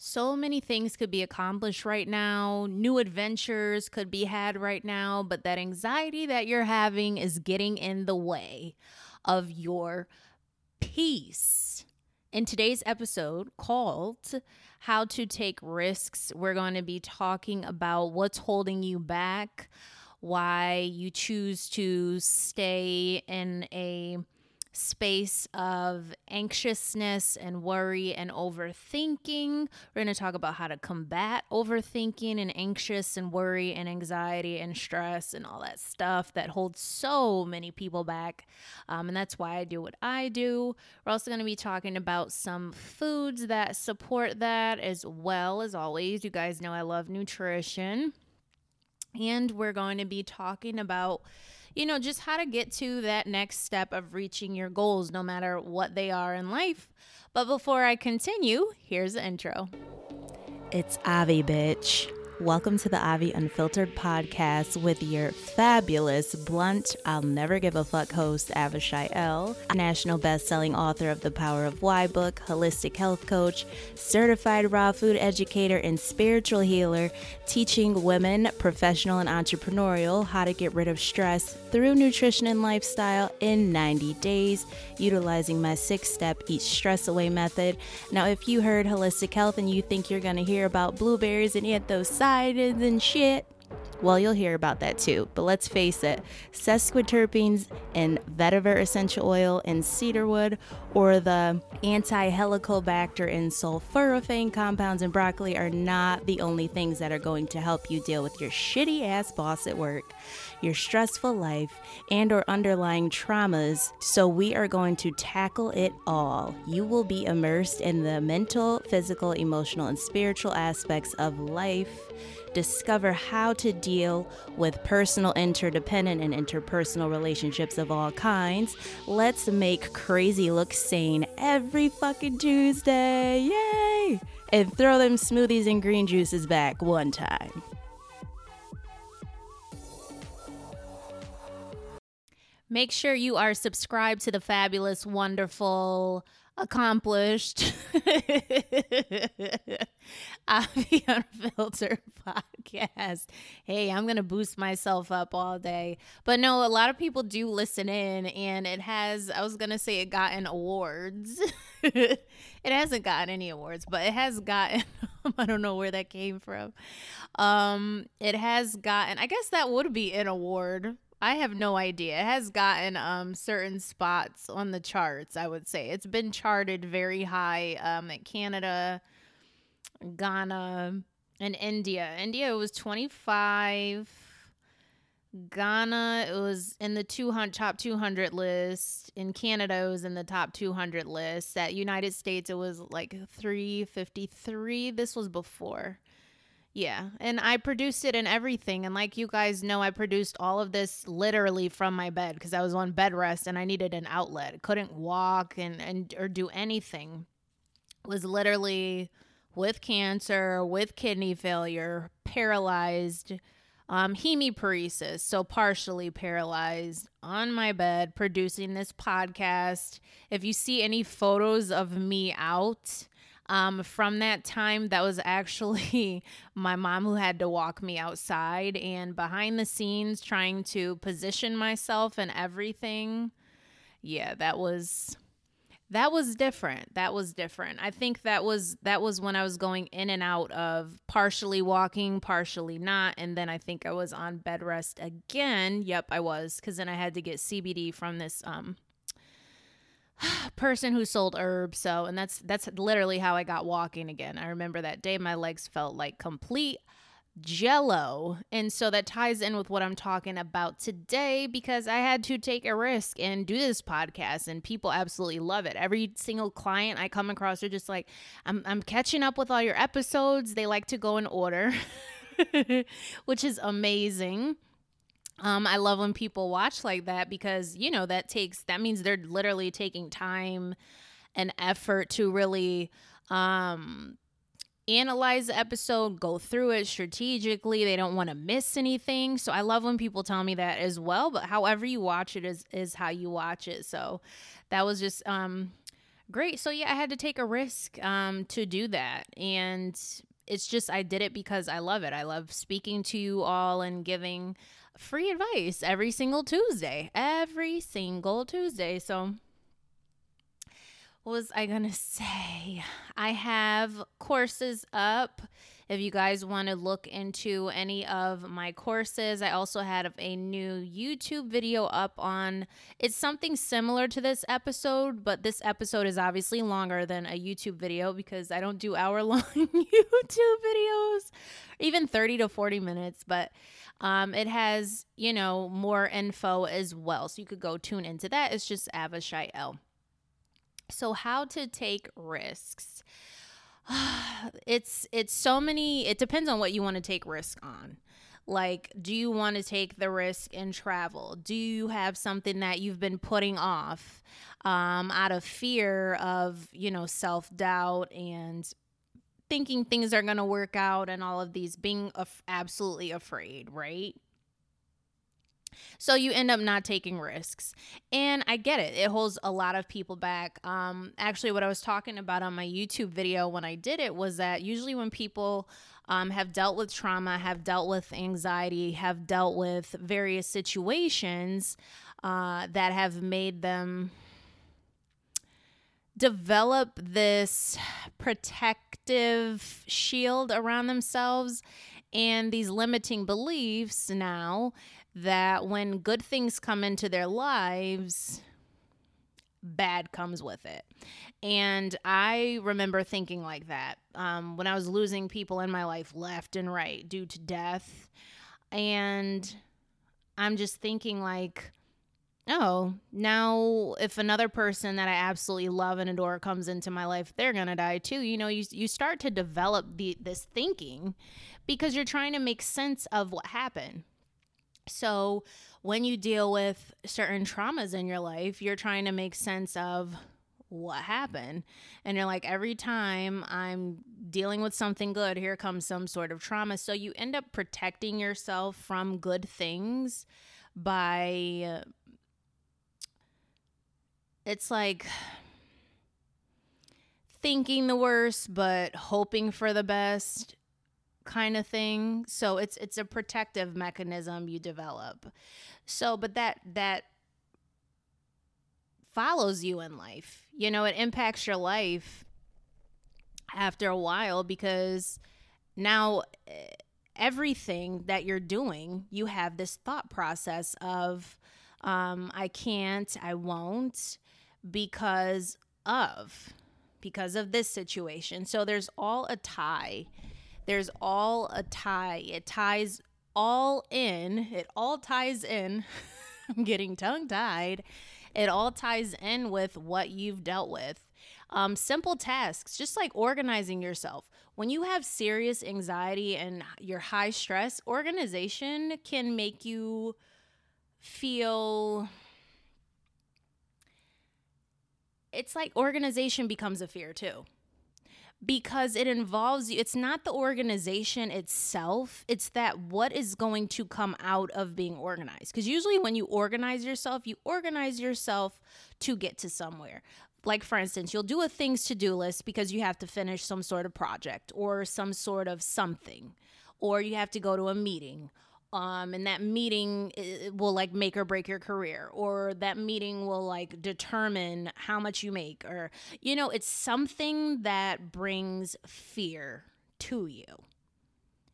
So many things could be accomplished right now, new adventures could be had right now, but that anxiety that you're having is getting in the way of your peace. In today's episode called How to Take Risks, we're going to be talking about what's holding you back, why you choose to stay in a space of anxiousness and worry and overthinking. We're going to talk about how to combat overthinking and anxious and worry and anxiety and stress and all that stuff that holds so many people back. Um, and that's why I do what I do. We're also going to be talking about some foods that support that as well as always. You guys know I love nutrition. And we're going to be talking about you know, just how to get to that next step of reaching your goals, no matter what they are in life. But before I continue, here's the intro. It's Avi, bitch. Welcome to the Avi Unfiltered podcast with your fabulous, blunt, I'll never give a fuck host, Avishai L., national best-selling author of The Power of Why book, holistic health coach, certified raw food educator, and spiritual healer, teaching women, professional and entrepreneurial, how to get rid of stress through nutrition and lifestyle in 90 days, utilizing my six-step Eat Stress Away method. Now, if you heard holistic health and you think you're going to hear about blueberries and eat those excited and shit. Well, you'll hear about that too. But let's face it, sesquiterpenes in vetiver essential oil and cedarwood, or the anti helicobacter and sulforaphane compounds in broccoli are not the only things that are going to help you deal with your shitty ass boss at work, your stressful life, and or underlying traumas. So we are going to tackle it all. You will be immersed in the mental, physical, emotional, and spiritual aspects of life discover how to deal with personal, interdependent, and interpersonal relationships of all kinds. Let's make crazy look sane every fucking Tuesday. Yay! And throw them smoothies and green juices back one time. Make sure you are subscribed to the fabulous, wonderful, accomplished Avi Unfiltered podcast. Hey, I'm going to boost myself up all day. But no, a lot of people do listen in, and it has, I was going to say it gotten awards. it hasn't gotten any awards, but it has gotten, I don't know where that came from. Um, it has gotten, I guess that would be an award I have no idea. It has gotten um certain spots on the charts, I would say. It's been charted very high um at Canada, Ghana, and India. India was 25. Ghana it was in the 200 top 200 list. In Canada it was in the top 200 list. At United States it was like 353. This was before. Yeah, and I produced it and everything. And like you guys know, I produced all of this literally from my bed because I was on bed rest and I needed an outlet. Couldn't walk and, and or do anything. Was literally with cancer, with kidney failure, paralyzed, um, hemiparesis, so partially paralyzed on my bed producing this podcast. If you see any photos of me out, um, from that time, that was actually my mom who had to walk me outside and behind the scenes trying to position myself and everything. Yeah, that was that was different. That was different. I think that was that was when i was going in and out of partially walking partially not and then i think i was on bed rest again. Yep i was because then i had to get cbd from this um person who sold herbs so and that's that's literally how i got walking again. I remember that day my legs felt like complete jello. And so that ties in with what i'm talking about today because i had to take a risk and do this podcast and people absolutely love it. Every single client i come across are just like i'm, I'm catching up with all your episodes. They like to go in order which is amazing. Um, I love when people watch like that because, you know, that takes, that means they're literally taking time and effort to really um, analyze the episode, go through it strategically. They don't want to miss anything. So I love when people tell me that as well. But however you watch it is, is how you watch it. So that was just um, Great. So yeah, I had to take a risk um, to do that, and it's just I did it because I love it. I love speaking to you all and giving free advice every single Tuesday, every single Tuesday. So what was I gonna say? I have courses up if you guys want to look into any of my courses, I also have a new YouTube video up on it's something similar to this episode, but this episode is obviously longer than a YouTube video because I don't do hour long YouTube videos, even 30 to 40 minutes, but um, it has, you know, more info as well. So you could go tune into that. It's just Avishai L. So, how to take risks. it's it's so many it depends on what you want to take risk on. Like do you want to take the risk in travel? Do you have something that you've been putting off um, out of fear of you know self-doubt and thinking things are going to work out and all of these being af- absolutely afraid right so you end up not taking risks. And I get it. It holds a lot of people back. Um, actually, what I was talking about on my YouTube video when I did it was that usually when people um, have dealt with trauma, have dealt with anxiety, have dealt with various situations uh, that have made them develop this protective shield around themselves and these limiting beliefs now that when good things come into their lives, bad comes with it. And I remember thinking like that um, when I was losing people in my life left and right due to death. And I'm just thinking, like, oh, now if another person that I absolutely love and adore comes into my life, they're gonna die too. You know, you you start to develop the this thinking because you're trying to make sense of what happened. So, when you deal with certain traumas in your life, you're trying to make sense of what happened. And you're like, every time I'm dealing with something good, here comes some sort of trauma. So, you end up protecting yourself from good things by. It's like thinking the worst, but hoping for the best kind of thing. So it's it's a protective mechanism you develop. So but that that follows you in life. You know, it impacts your life after a while because now eh, everything that you're doing, you have this thought process of um I can't, I won't because of because of this situation. So there's all a tie there's all a tie. It ties all in. It all ties in. I'm getting tongue tied. It all ties in with what you've dealt with. Um, simple tasks, just like organizing yourself. When you have serious anxiety and you're high stress, organization can make you feel. It's like organization becomes a fear too because it involves you. It's not the organization itself, it's that what is going to come out of being organized. Because usually, when you organize yourself, you organize yourself to get to somewhere. Like, for instance, you'll do a things to do list because you have to finish some sort of project or some sort of something, or you have to go to a meeting um and that meeting will like make or break your career or that meeting will like determine how much you make or you know it's something that brings fear to you.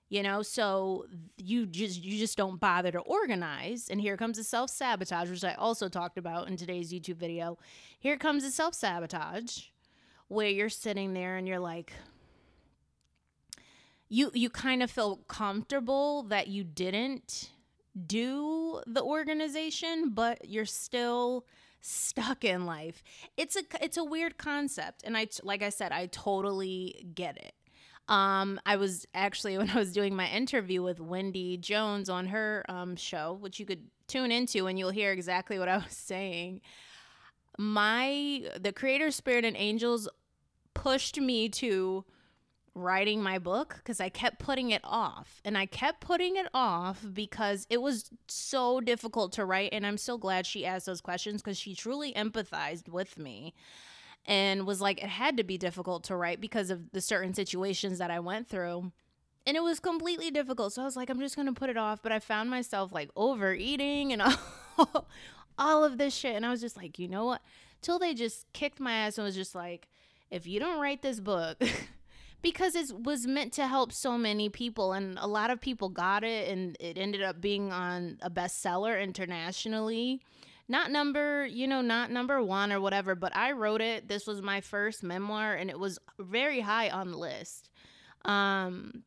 You know so you just you just don't bother to organize and here comes the self-sabotage which i also talked about in today's youtube video. Here comes the self-sabotage where you're sitting there and you're like you you kind of feel comfortable that you didn't do the organization but you're still stuck in life. It's a it's a weird concept and i like i said i totally get it. Um i was actually when i was doing my interview with wendy jones on her um show which you could tune into and you'll hear exactly what i was saying my the creator spirit and angels pushed me to writing my book because I kept putting it off. And I kept putting it off because it was so difficult to write. And I'm so glad she asked those questions because she truly empathized with me. and was like, it had to be difficult to write because of the certain situations that I went through. And it was completely difficult. So I was like, I'm just going to put it off. But I found myself like overeating and all, all of this shit. And I was just like, you know what? Till they just kicked my ass and was just like, if you don't write this book, because it was meant to help so many people and a lot of people got it and it ended up being on a bestseller internationally. Not number you know not number one or whatever but i wrote it. This was my first memoir and it was very high on the list. Um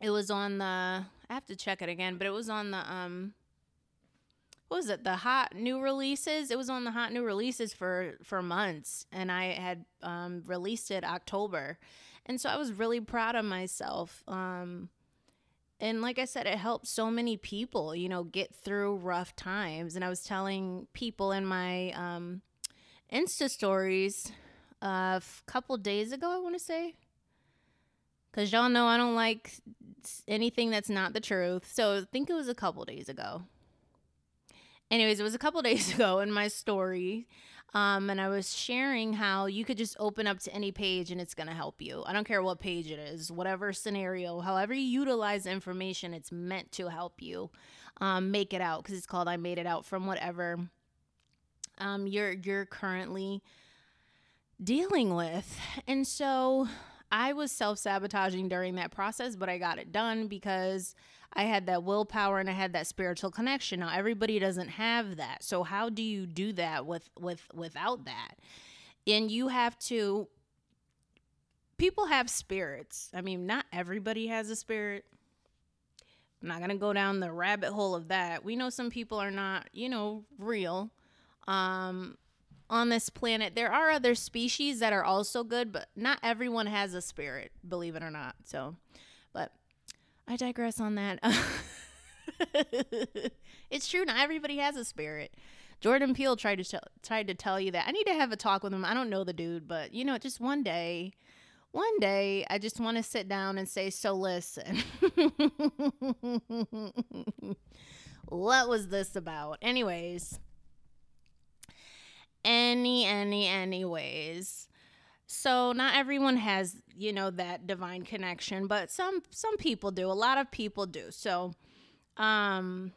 it was on the i have to check it again but it was on the um what was it? The hot new releases? It was on the hot new releases for for months and i had um released it october and so i was really proud of myself um and like I said, it helped so many people, you know, get through rough times. And I was telling people in my um, Insta stories a uh, couple days ago, I want to say, because y'all know I don't like anything that's not the truth. So I think it was a couple days ago. Anyways, it was a couple days ago in my story. Um, and I was sharing how you could just open up to any page and it's going to help you. I don't care what page it is, whatever scenario, however you utilize information, it's meant to help you um, make it out because it's called I Made It Out from whatever um, you're, you're currently dealing with. And so I was self sabotaging during that process, but I got it done because I had that willpower and I had that spiritual connection. Now everybody doesn't have that. So how do you do that with with without that? And you have to people have spirits. I mean, not everybody has a spirit. I'm not going to go down the rabbit hole of that. We know some people are not, you know, real. Um on this planet there are other species that are also good, but not everyone has a spirit, believe it or not. So, I digress on that. it's true. Not everybody has a spirit. Jordan Peele tried to t- tried to tell you that. I need to have a talk with him. I don't know the dude, but you know, just one day, one day, I just want to sit down and say, "So listen, what was this about?" Anyways, any, any, anyways. So not everyone has, you know, that divine connection, but some some people do. A lot of people do. So um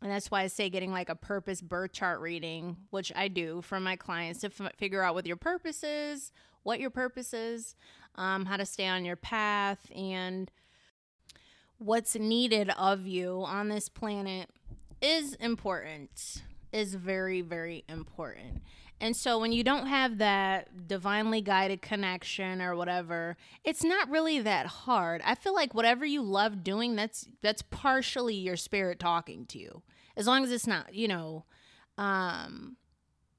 and that's why I say getting like a purpose birth chart reading, which I do for my clients to f- figure out what your purpose is, what your purpose is, um, how to stay on your path, and what's needed of you on this planet is important, is very, very important. And so when you don't have that divinely guided connection or whatever, it's not really that hard. I feel like whatever you love doing, that's that's partially your spirit talking to you. As long as it's not, you know, um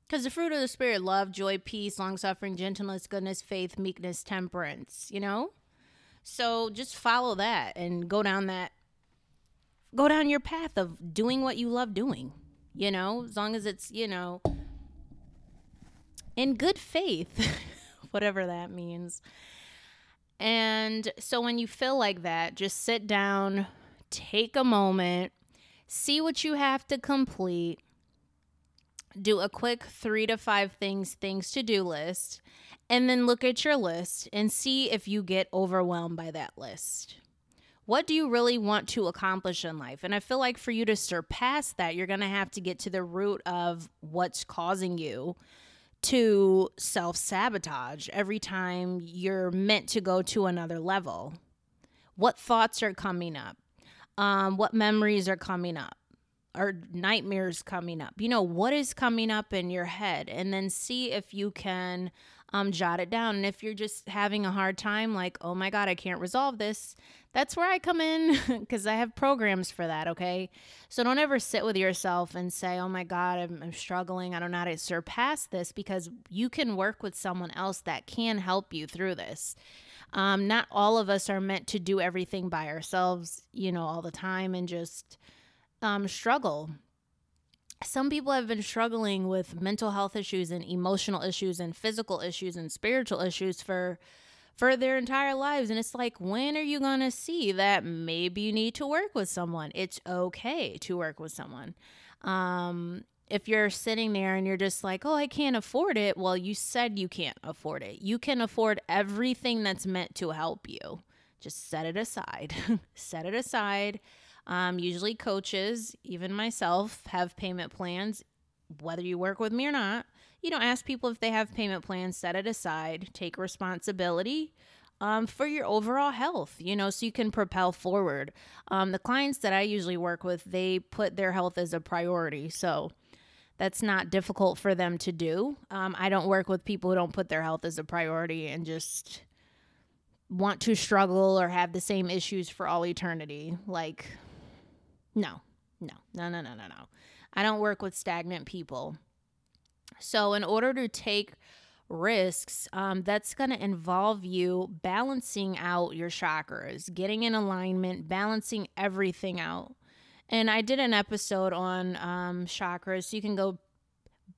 because the fruit of the spirit love, joy, peace, long suffering, gentleness, goodness, faith, meekness, temperance, you know? So just follow that and go down that go down your path of doing what you love doing. You know, as long as it's, you know, in good faith, whatever that means. And so when you feel like that, just sit down, take a moment, see what you have to complete, do a quick three to five things, things to do list, and then look at your list and see if you get overwhelmed by that list. What do you really want to accomplish in life? And I feel like for you to surpass that, you're going to have to get to the root of what's causing you to self sabotage every time you're meant to go to another level. What thoughts are coming up? Um, what memories are coming up? Or nightmares coming up? You know, what is coming up in your head? And then see if you can um, jot it down. And if you're just having a hard time, like, oh my God, I can't resolve this, that's where I come in because I have programs for that, okay? So don't ever sit with yourself and say, oh my God, I'm, I'm, struggling. I don't know how to surpass this because you can work with someone else that can help you through this. Um, not all of us are meant to do everything by ourselves, you know, all the time and just um, struggle some people have been struggling with mental health issues and emotional issues and physical issues and spiritual issues for for their entire lives and it's like when are you going to see that maybe you need to work with someone it's okay to work with someone um if you're sitting there and you're just like, oh, I can't afford it, well, you said you can't afford it. You can afford everything that's meant to help you. Just set it aside. set it aside. Um, usually, coaches, even myself, have payment plans, whether you work with me or not. You know, ask people if they have payment plans, set it aside, take responsibility um, for your overall health, you know, so you can propel forward. Um, the clients that I usually work with, they put their health as a priority. So that's not difficult for them to do. Um, I don't work with people who don't put their health as a priority and just want to struggle or have the same issues for all eternity. Like, no, no, no, no, no, no, no. I don't work with stagnant people. So, in order to take risks, um, that's going to involve you balancing out your chakras, getting in alignment, balancing everything out. And I did an episode on um, chakras, so you can go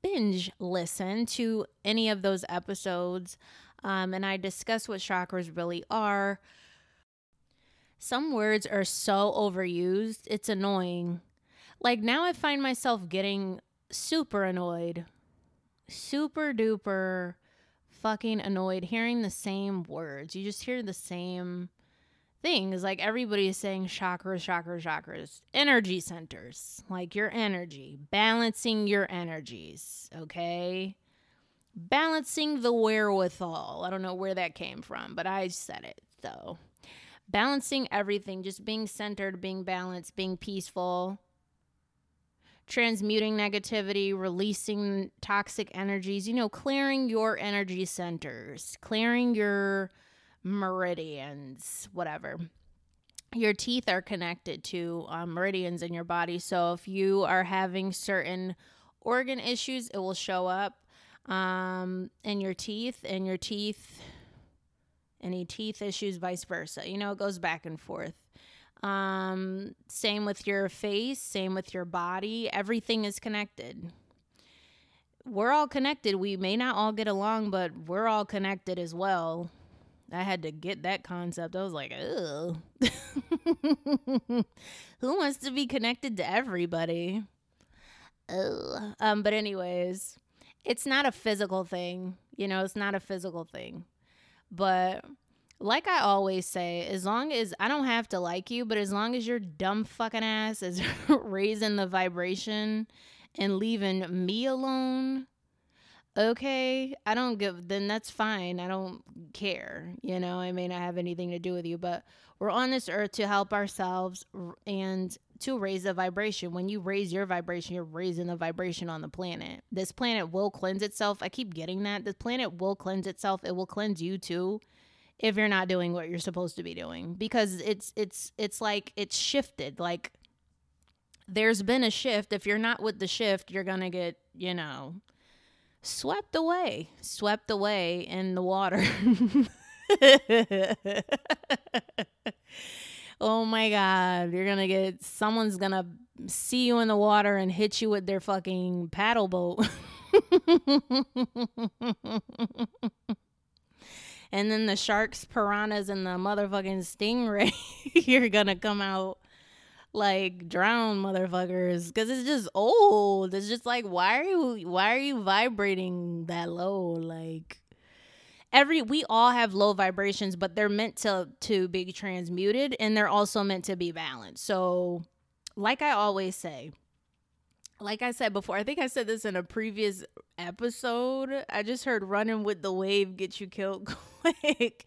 binge listen to any of those episodes. Um, and I discuss what chakras really are. Some words are so overused, it's annoying. Like now, I find myself getting super annoyed, super duper fucking annoyed hearing the same words. You just hear the same things. Like everybody is saying chakras, chakras, chakras, energy centers, like your energy, balancing your energies, okay? Balancing the wherewithal. I don't know where that came from, but I said it. So, balancing everything, just being centered, being balanced, being peaceful, transmuting negativity, releasing toxic energies, you know, clearing your energy centers, clearing your meridians, whatever. Your teeth are connected to um, meridians in your body. So if you are having certain organ issues, it will show up um, in your teeth, and your teeth, any teeth issues, vice versa. You know, it goes back and forth. Um, same with your face, same with your body. Everything is connected. We're all connected. We may not all get along, but we're all connected as well. I had to get that concept. I was like, oh, who wants to be connected to everybody? Ugh. Um, but anyways, it's not a physical thing. You know, it's not a physical thing. But like I always say, as long as I don't have to like you, but as long as your dumb fucking ass is raising the vibration and leaving me alone, okay, I don't give, then that's fine. I don't care. You know, I may not have anything to do with you, but we're on this earth to help ourselves and to raise the vibration. When you raise your vibration, you're raising the vibration on the planet. This planet will cleanse itself. I keep getting that. This planet will cleanse itself. It will cleanse you too if you're not doing what you're supposed to be doing because it's it's it's like it's shifted like there's been a shift if you're not with the shift you're going to get you know swept away swept away in the water oh my god you're going to get someone's going to see you in the water and hit you with their fucking paddle boat and then the sharks, piranhas, and the motherfucking stingray, you're gonna come out like drown motherfuckers because it's just old. It's just like why are you why are you vibrating that low? Like every we all have low vibrations, but they're meant to to be transmuted and they're also meant to be balanced. So like I always say, like I said before, I think I said this in a previous episode. I just heard running with the wave get you killed quick.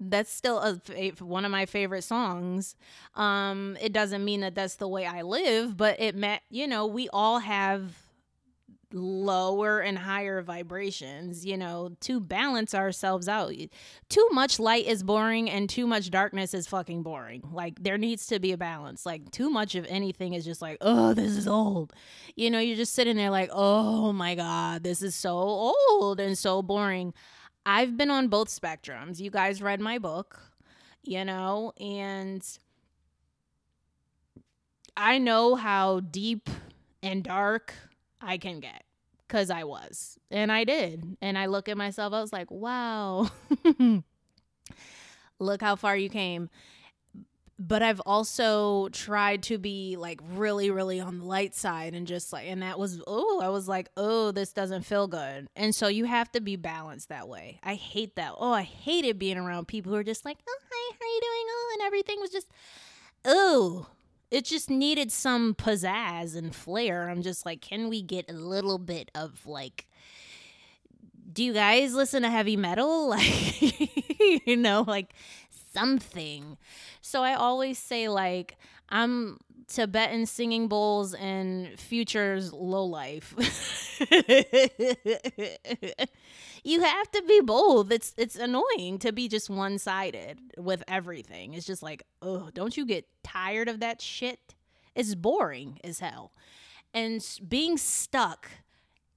That's still a, one of my favorite songs. Um, it doesn't mean that that's the way I live, but it met, you know, we all have lower and higher vibrations, you know, to balance ourselves out. Too much light is boring and too much darkness is fucking boring. Like there needs to be a balance. Like too much of anything is just like, "Oh, this is old." You know, you're just sitting there like, "Oh my god, this is so old and so boring." I've been on both spectrums. You guys read my book, you know, and I know how deep and dark I can get because I was. And I did. And I look at myself, I was like, wow, look how far you came. but I've also tried to be like really, really on the light side and just like, and that was, oh, I was like, oh, this doesn't feel good. And so you have to be balanced that way. I hate that. Oh, I hated being around people who are just like, oh, hi, how are you doing? Oh, and everything was just, oh, it just needed some pizzazz and flair. I'm just like, can we get a little bit of like, do you guys listen to heavy metal? Like, you know, like something. So I always say, like, I'm Tibetan singing bowls and Future's low life. you have to be both. It's it's annoying to be just one sided with everything. It's just like, oh, don't you get tired of that shit? It's boring as hell. And being stuck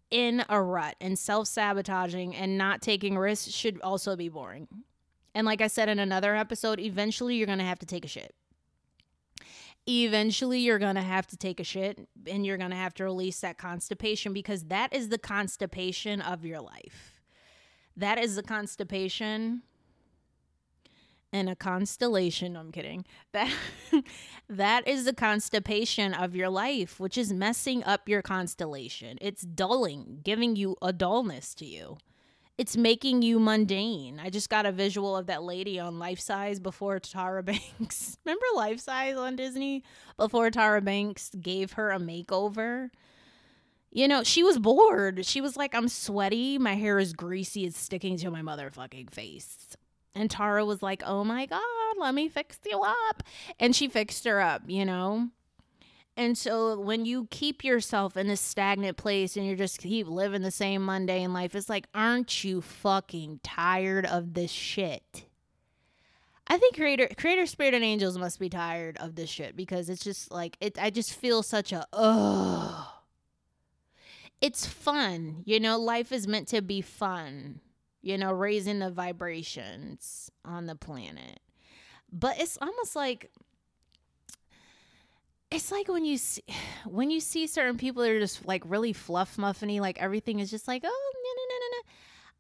in a rut and self sabotaging and not taking risks should also be boring. And like I said in another episode, eventually you're going to have to take a shit. Eventually you're going to have to take a shit and you're going to have to release that constipation because that is the constipation of your life. That is the constipation and a constellation. I'm kidding. That that is the constipation of your life, which is messing up your constellation. It's dulling, giving you a dullness to you it's making you mundane. I just got a visual of that lady on Life Size before Tyra Banks. Remember Life Size on Disney? Before Tyra Banks gave her a makeover. You know, she was bored. She was like, I'm sweaty. My hair is greasy. It's sticking to my motherfucking face. And Tyra was like, Oh my God, let me fix you up. And she fixed her up, you know? And so when you keep yourself in this stagnant place and you're just keep living the same mundane life, it's like, aren't you fucking tired of this shit? I think creator creator spirit and angels must be tired of this shit because it's just like it I just feel such a ugh. It's fun. You know, life is meant to be fun. You know, raising the vibrations on the planet. But it's almost like it's like when you see when you see certain people that are just like really fluff muffiny, like everything is just like, oh no no no no no.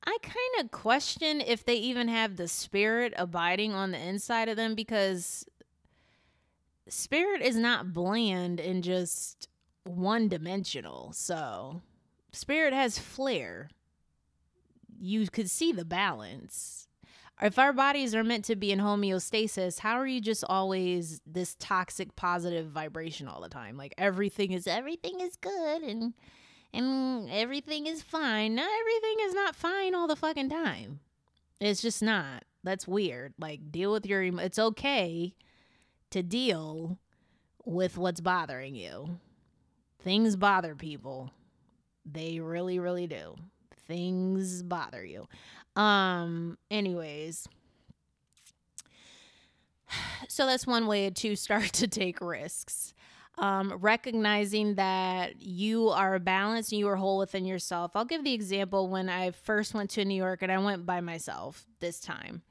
I kind of question if they even have the spirit abiding on the inside of them because spirit is not bland and just one dimensional. So spirit has flair. You could see the balance if our bodies are meant to be in homeostasis, how are you just always this toxic positive vibration all the time? Like everything is everything is good and and everything is fine. Not everything is not fine all the fucking time. It's just not. That's weird. Like deal with your it's okay to deal with what's bothering you. Things bother people. They really really do. Things bother you. Um, anyways. So that's one way to start to take risks. Um, recognizing that you are balanced and you are whole within yourself. I'll give the example when I first went to New York and I went by myself this time.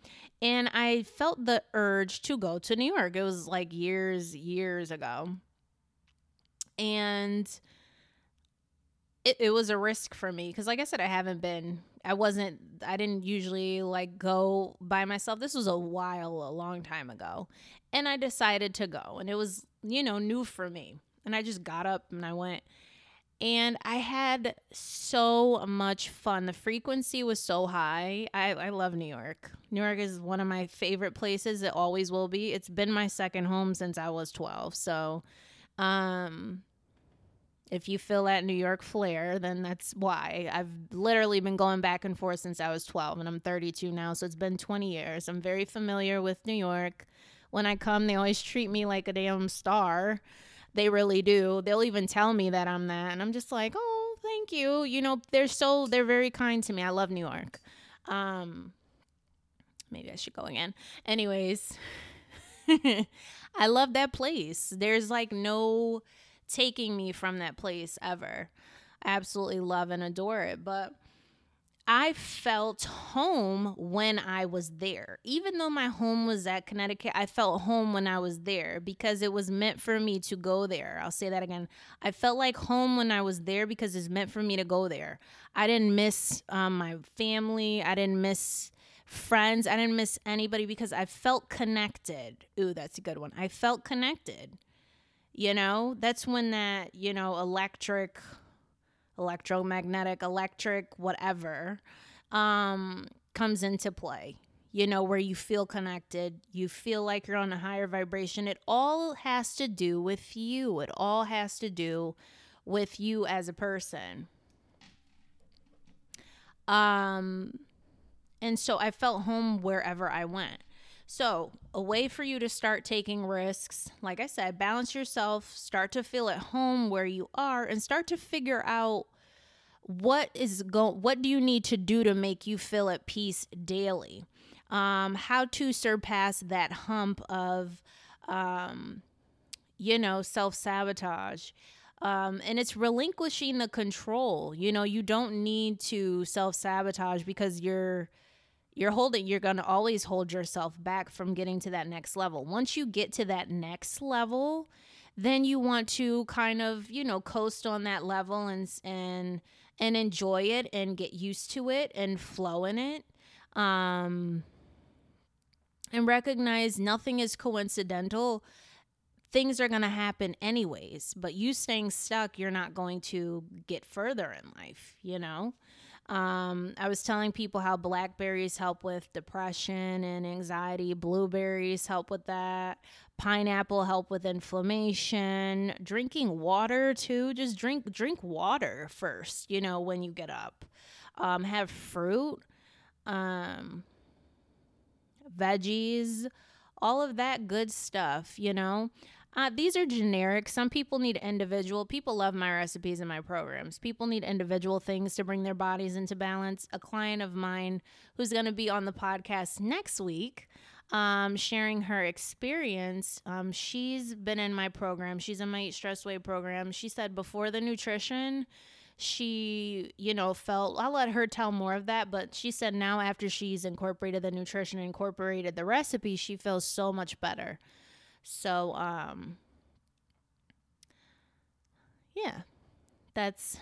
And I felt the urge to go to New York. It was like years, years ago. And it, it was a risk for me because, like I said, I haven't been I wasn't I didn't usually like go by myself. This was a while a long time ago. And I decided to go and it was, you know, new for me. And I just got up and I went and I had so much fun. The frequency was so high. I, I love New York. New York is one of my favorite places. It always will be. It's been my second home since I was 12. So, um, if you feel that New York flair, then that's why. I've literally been going back and forth since I was 12 and I'm 32 now, so it's been 20 years. I'm very familiar with New York. When I come, they always treat me like a damn star. They really do. They'll even tell me that I'm that, and I'm just like, "Oh, thank you." You know, they're so they're very kind to me. I love New York. Um maybe I should go again. Anyways, I love that place. There's like no taking me from that place ever. I absolutely love and adore it. But I felt home when I was there. Even though my home was at Connecticut, I felt home when I was there because it was meant for me to go there. I'll say that again. I felt like home when I was there because it's meant for me to go there. I didn't miss um, my family. I didn't miss friends. I didn't miss anybody because I felt connected. Ooh, that's a good one. I felt connected. You know, that's when that, you know, electric, electromagnetic, electric, whatever, um, comes into play. You know, where you feel connected, you feel like you're on a higher vibration. It all has to do with you. It all has to do with you as a person. Um, and so I felt home wherever I went. So, a way for you to start taking risks, like I said, balance yourself, start to feel at home where you are, and start to figure out what is go what do you need to do to make you feel at peace daily um how to surpass that hump of um you know self-sabotage um, and it's relinquishing the control. You know, you don't need to self sabotage because you're you're holding you're going to always hold yourself back from getting to that next level. Once you get to that next level, then you want to kind of, you know, coast on that level and and and enjoy it and get used to it and flow in it. Um and recognize nothing is coincidental things are going to happen anyways. But you staying stuck, you're not going to get further in life, you know? Um, I was telling people how blackberries help with depression and anxiety, blueberries help with that, pineapple help with inflammation, drinking water too. Just drink drink water first, you know, when you get up. Um, have fruit, um, veggies, all of that good stuff, you know. Uh, these are generic. Some people need individual. People love my recipes and my programs. People need individual things to bring their bodies into balance. A client of mine who's going to be on the podcast next week, um, sharing her experience. Um, she's been in my program. She's in my Eat Stress Away program. She said before the nutrition, she, you know, felt, I'll let her tell more of that, but she said now after she's incorporated the nutrition, incorporated the recipe, she feels so much better. So, um, yeah, that's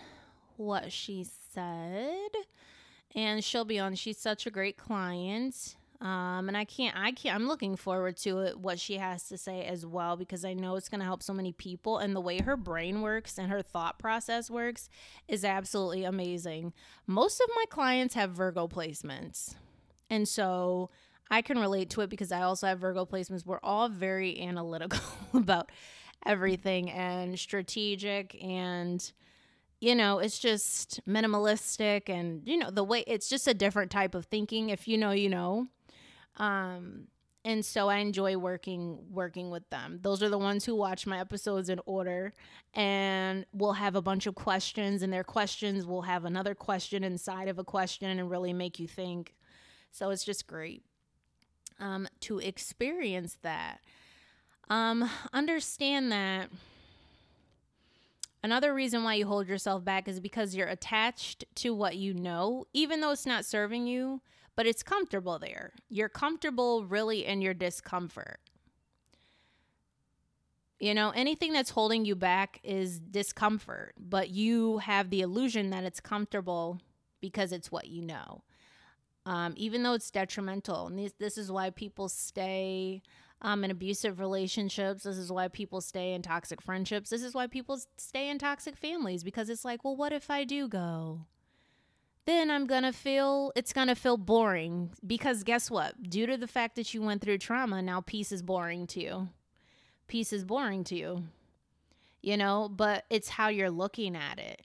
what she said. And she'll be on. She's such a great client. Um, and I can't, I can't, I'm looking forward to it, what she has to say as well, because I know it's going to help so many people. And the way her brain works and her thought process works is absolutely amazing. Most of my clients have Virgo placements. And so I can relate to it because I also have Virgo placements. We're all very analytical about everything and strategic and you know, it's just minimalistic and you know, the way it's just a different type of thinking. If you know, you know. Um and so I enjoy working working with them. Those are the ones who watch my episodes in order and we'll have a bunch of questions and their questions will have another question inside of a question and really make you think. So it's just great um, to experience that. Um, understand that another reason why you hold yourself back is because you're attached to what you know, even though it's not serving you, but it's comfortable there. You're comfortable really in your discomfort. You know, anything that's holding you back is discomfort, but you have the illusion that it's comfortable because it's what you know um, even though it's detrimental. And this, this is why people stay um, in abusive relationships. This is why people stay in toxic friendships. This is why people stay in toxic families because it's like, well, what if I do go? Then I'm gonna feel it's gonna feel boring because guess what? Due to the fact that you went through trauma, now peace is boring to you. Peace is boring to you. You know, but it's how you're looking at it.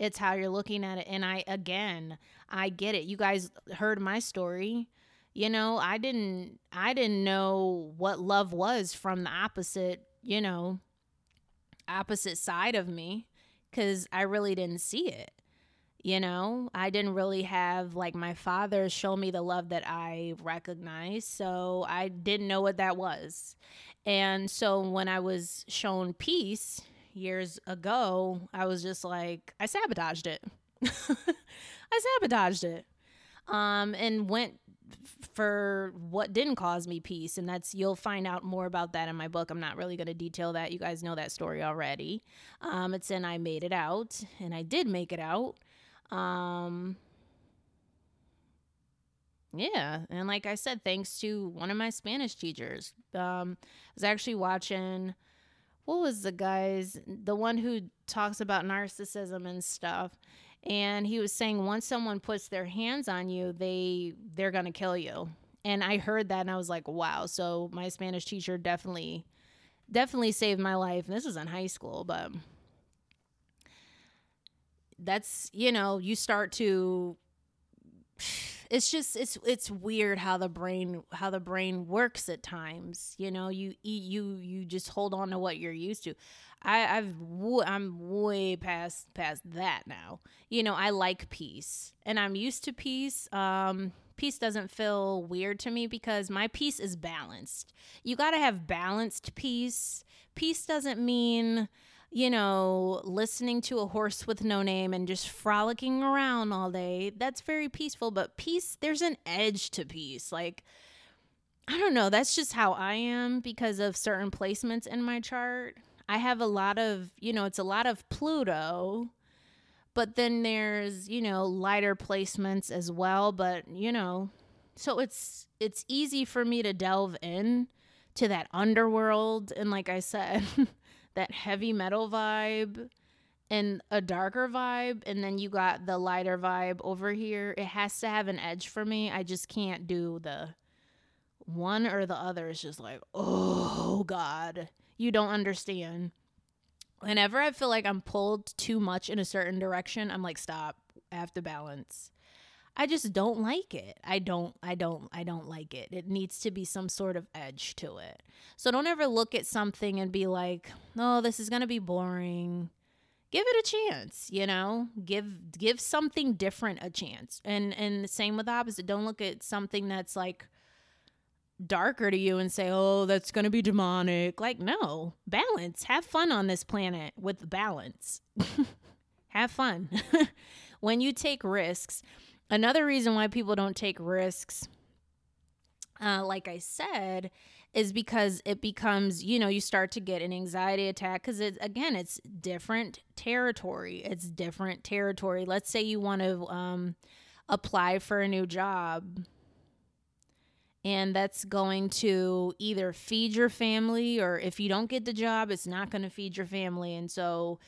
It's how you're looking at it. And I, again, I get it. You guys heard my story. You know, I didn't, I didn't know what love was from the opposite, you know, opposite side of me because I really didn't see it. You know, I didn't really have like my father show me the love that I recognized. So I didn't know what that was. And so when I was shown peace, years ago, I was just like, I sabotaged it. I sabotaged it. Um, and went for what didn't cause me peace. And that's, you'll find out more about that in my book. I'm not really going to detail that. You guys know that story already. Um, it's in I Made It Out, and I did make it out. Um, Yeah, and like I said, thanks to one of my Spanish teachers. Um, I was actually watching. What was the guy's the one who talks about narcissism and stuff? And he was saying once someone puts their hands on you, they they're gonna kill you. And I heard that and I was like, wow. So my Spanish teacher definitely definitely saved my life. And this was in high school, but that's you know you start to it's just it's it's weird how the brain how the brain works at times you know you eat you you just hold on to what you're used to. I i've i'm way past past that now. You know i like peace and i'm used to peace. Um peace doesn't feel weird to me because my peace is balanced. You got to have balanced peace. Peace doesn't mean you know, listening to a horse with no name and just frolicking around all day. That's very peaceful, but peace, there's an edge to peace. Like, I don't know, that's just how I am because of certain placements in my chart. I have a lot of, you know, it's a lot of Pluto, but then there's, you know, lighter placements as well, but, you know, so it's it's easy for me to delve in to that underworld and like I said, that heavy metal vibe and a darker vibe and then you got the lighter vibe over here. It has to have an edge for me. I just can't do the one or the other. It's just like oh god. You don't understand. Whenever i feel like i'm pulled too much in a certain direction i'm like stop. I have to balance I just don't like it. I don't I don't I don't like it. It needs to be some sort of edge to it. So don't ever look at something and be like, "Oh, this is going to be boring." Give it a chance, you know? Give give something different a chance. And and the same with opposite. Don't look at something that's like darker to you and say, "Oh, that's going to be demonic." Like, no. Balance. Have fun on this planet with balance. Have fun. when you take risks, Another reason why people don't take risks, uh, like I said, is because it becomes, you know, you start to get an anxiety attack because it again, it's different territory. It's different territory. Let's say you want to um, apply for a new job, and that's going to either feed your family, or if you don't get the job, it's not going to feed your family, and so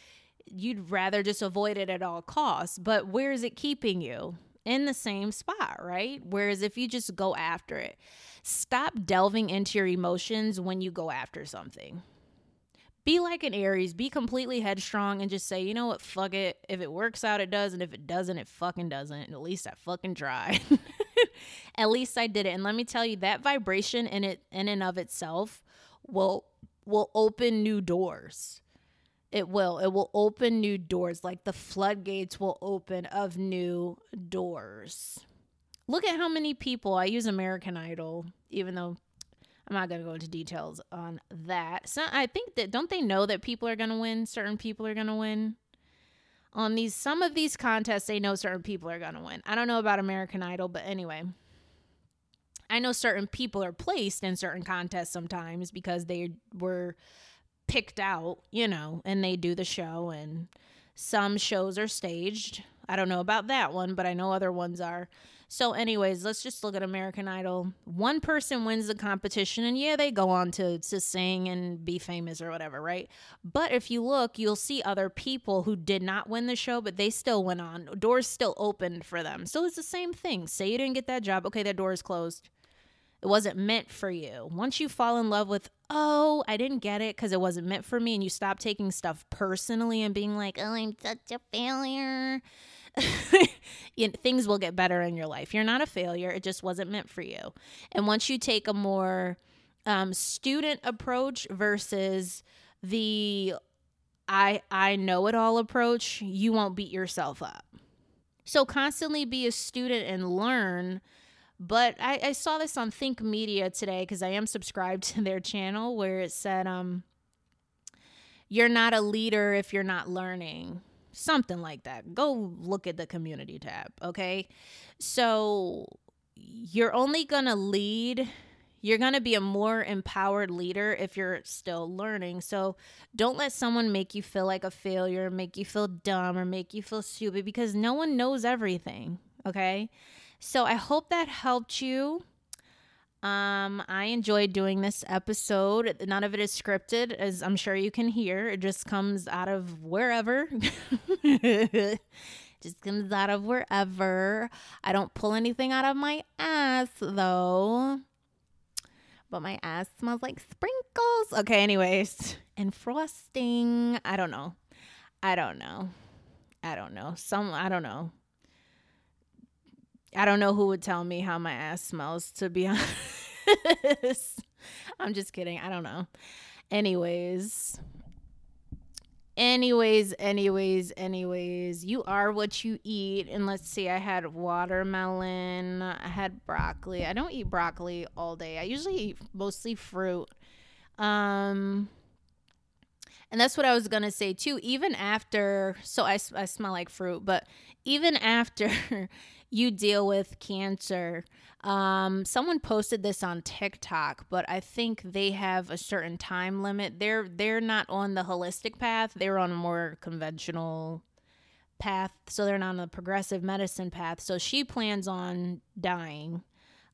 you'd rather just avoid it at all costs. But where is it keeping you? In the same spot, right? Whereas if you just go after it, stop delving into your emotions when you go after something. Be like an Aries, be completely headstrong and just say, you know what, fuck it. If it works out, it does. And if it doesn't, it fucking doesn't. At least I fucking tried. At least I did it. And let me tell you, that vibration in it in and of itself will will open new doors it will. It will open new doors. Like the floodgates will open of new doors. Look at how many people I use American Idol, even though I'm not gonna go into details on that. So I think that don't they know that people are gonna win? Certain people are gonna win. On these some of these contests, they know certain people are gonna win. I don't know about American Idol, but anyway. I know certain people are placed in certain contests sometimes because they were picked out, you know, and they do the show and some shows are staged. I don't know about that one, but I know other ones are. So, anyways, let's just look at American Idol. One person wins the competition, and yeah, they go on to, to sing and be famous or whatever, right? But if you look, you'll see other people who did not win the show, but they still went on. Doors still opened for them. So it's the same thing. Say you didn't get that job, okay, that door is closed. It wasn't meant for you. Once you fall in love with, oh, I didn't get it because it wasn't meant for me, and you stop taking stuff personally and being like, oh, I'm such a failure. you know, things will get better in your life. You're not a failure. It just wasn't meant for you. And once you take a more um, student approach versus the I I know it all approach, you won't beat yourself up. So constantly be a student and learn but I, I saw this on Think Media today because I am subscribed to their channel where it said, um, you're not a leader if you're not learning. Something like that. Go look at the community tab, okay? So you're only going to lead you're going to be a more empowered leader if you're still learning. So don't let someone make you feel like a failure, make you feel dumb, or make you feel stupid because no one knows everything. Okay. So I hope that helped you. Um, I enjoyed doing this episode. None of it is scripted, as I'm sure you can hear. It just comes out of wherever. just comes out of wherever. I don't pull anything out of my ass though. But my ass smells like sprinkles. Okay, anyways. And frosting. I don't know. I don't know. I don't know. Some I don't know. I don't know who would tell me how my ass smells, to be honest. I'm just kidding. I don't know. Anyways, anyways, anyways, anyways, you are what you eat. And let's see, I had watermelon, I had broccoli. I don't eat broccoli all day, I usually eat mostly fruit. Um, and that's what I was going to say too. Even after, so I, I smell like fruit, but even after you deal with cancer. Um, someone posted this on TikTok, but I think they have a certain time limit. They're they're not on the holistic path. They're on a more conventional path. So they're not on the progressive medicine path. So she plans on dying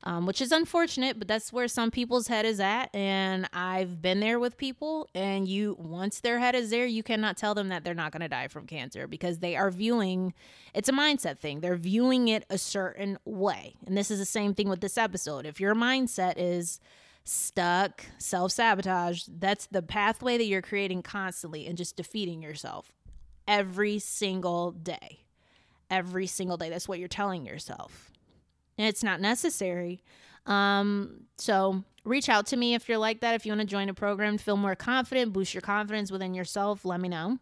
um, which is unfortunate, but that's where some people's head is at. And I've been there with people, and you, once their head is there, you cannot tell them that they're not going to die from cancer because they are viewing it's a mindset thing. They're viewing it a certain way. And this is the same thing with this episode. If your mindset is stuck, self sabotage, that's the pathway that you're creating constantly and just defeating yourself every single day. Every single day. That's what you're telling yourself and it's not necessary. Um, so reach out to me if you're like that. If you want to join a program, feel more confident, boost your confidence within yourself, let me know.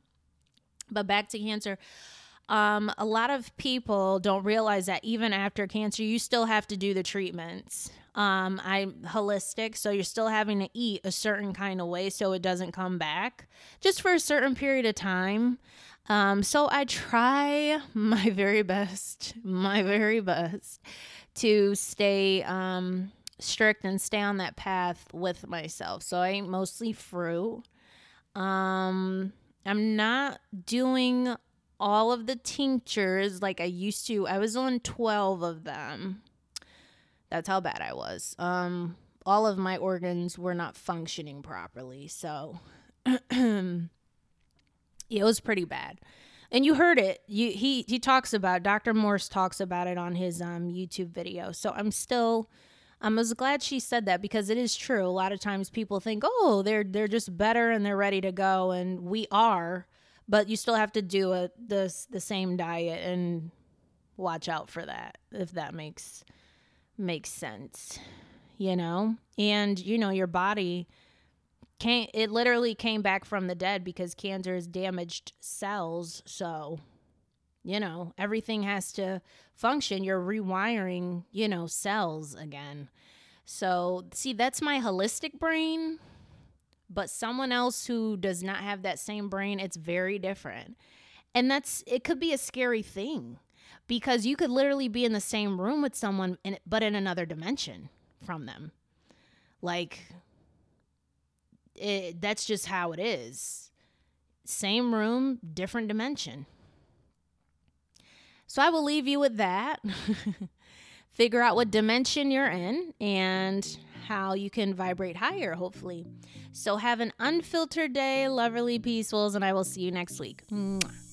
But back to cancer. Um, a lot of people don't realize that even after cancer, you still have to do the treatments. Um, I'm holistic, so you're still having to eat a certain kind of way so it doesn't come back just for a certain period of time. Um, so I try my very best, my very best to stay um, strict and stay on that path with myself. So I eat mostly fruit. Um, I'm not doing all of the tinctures like I used to. I was on 12 of them. That's how bad I was. Um, all of my organs were not functioning properly. So it was pretty bad and you heard it. You he he talks about Dr. Morse talks about it on his um YouTube video. So I'm still I'm as glad she said that because it is true. A lot of times people think, "Oh, they're they're just better and they're ready to go," and we are, but you still have to do a the the same diet and watch out for that if that makes makes sense. You know? And you know, your body came it literally came back from the dead because cancer is damaged cells. So you know everything has to function. You're rewiring you know cells again. So see that's my holistic brain but someone else who does not have that same brain it's very different. And that's it could be a scary thing because you could literally be in the same room with someone in, but in another dimension from them. Like it, that's just how it is. Same room, different dimension. So I will leave you with that. Figure out what dimension you're in and how you can vibrate higher, hopefully. So have an unfiltered day, loverly peacefuls, and I will see you next week. Mwah.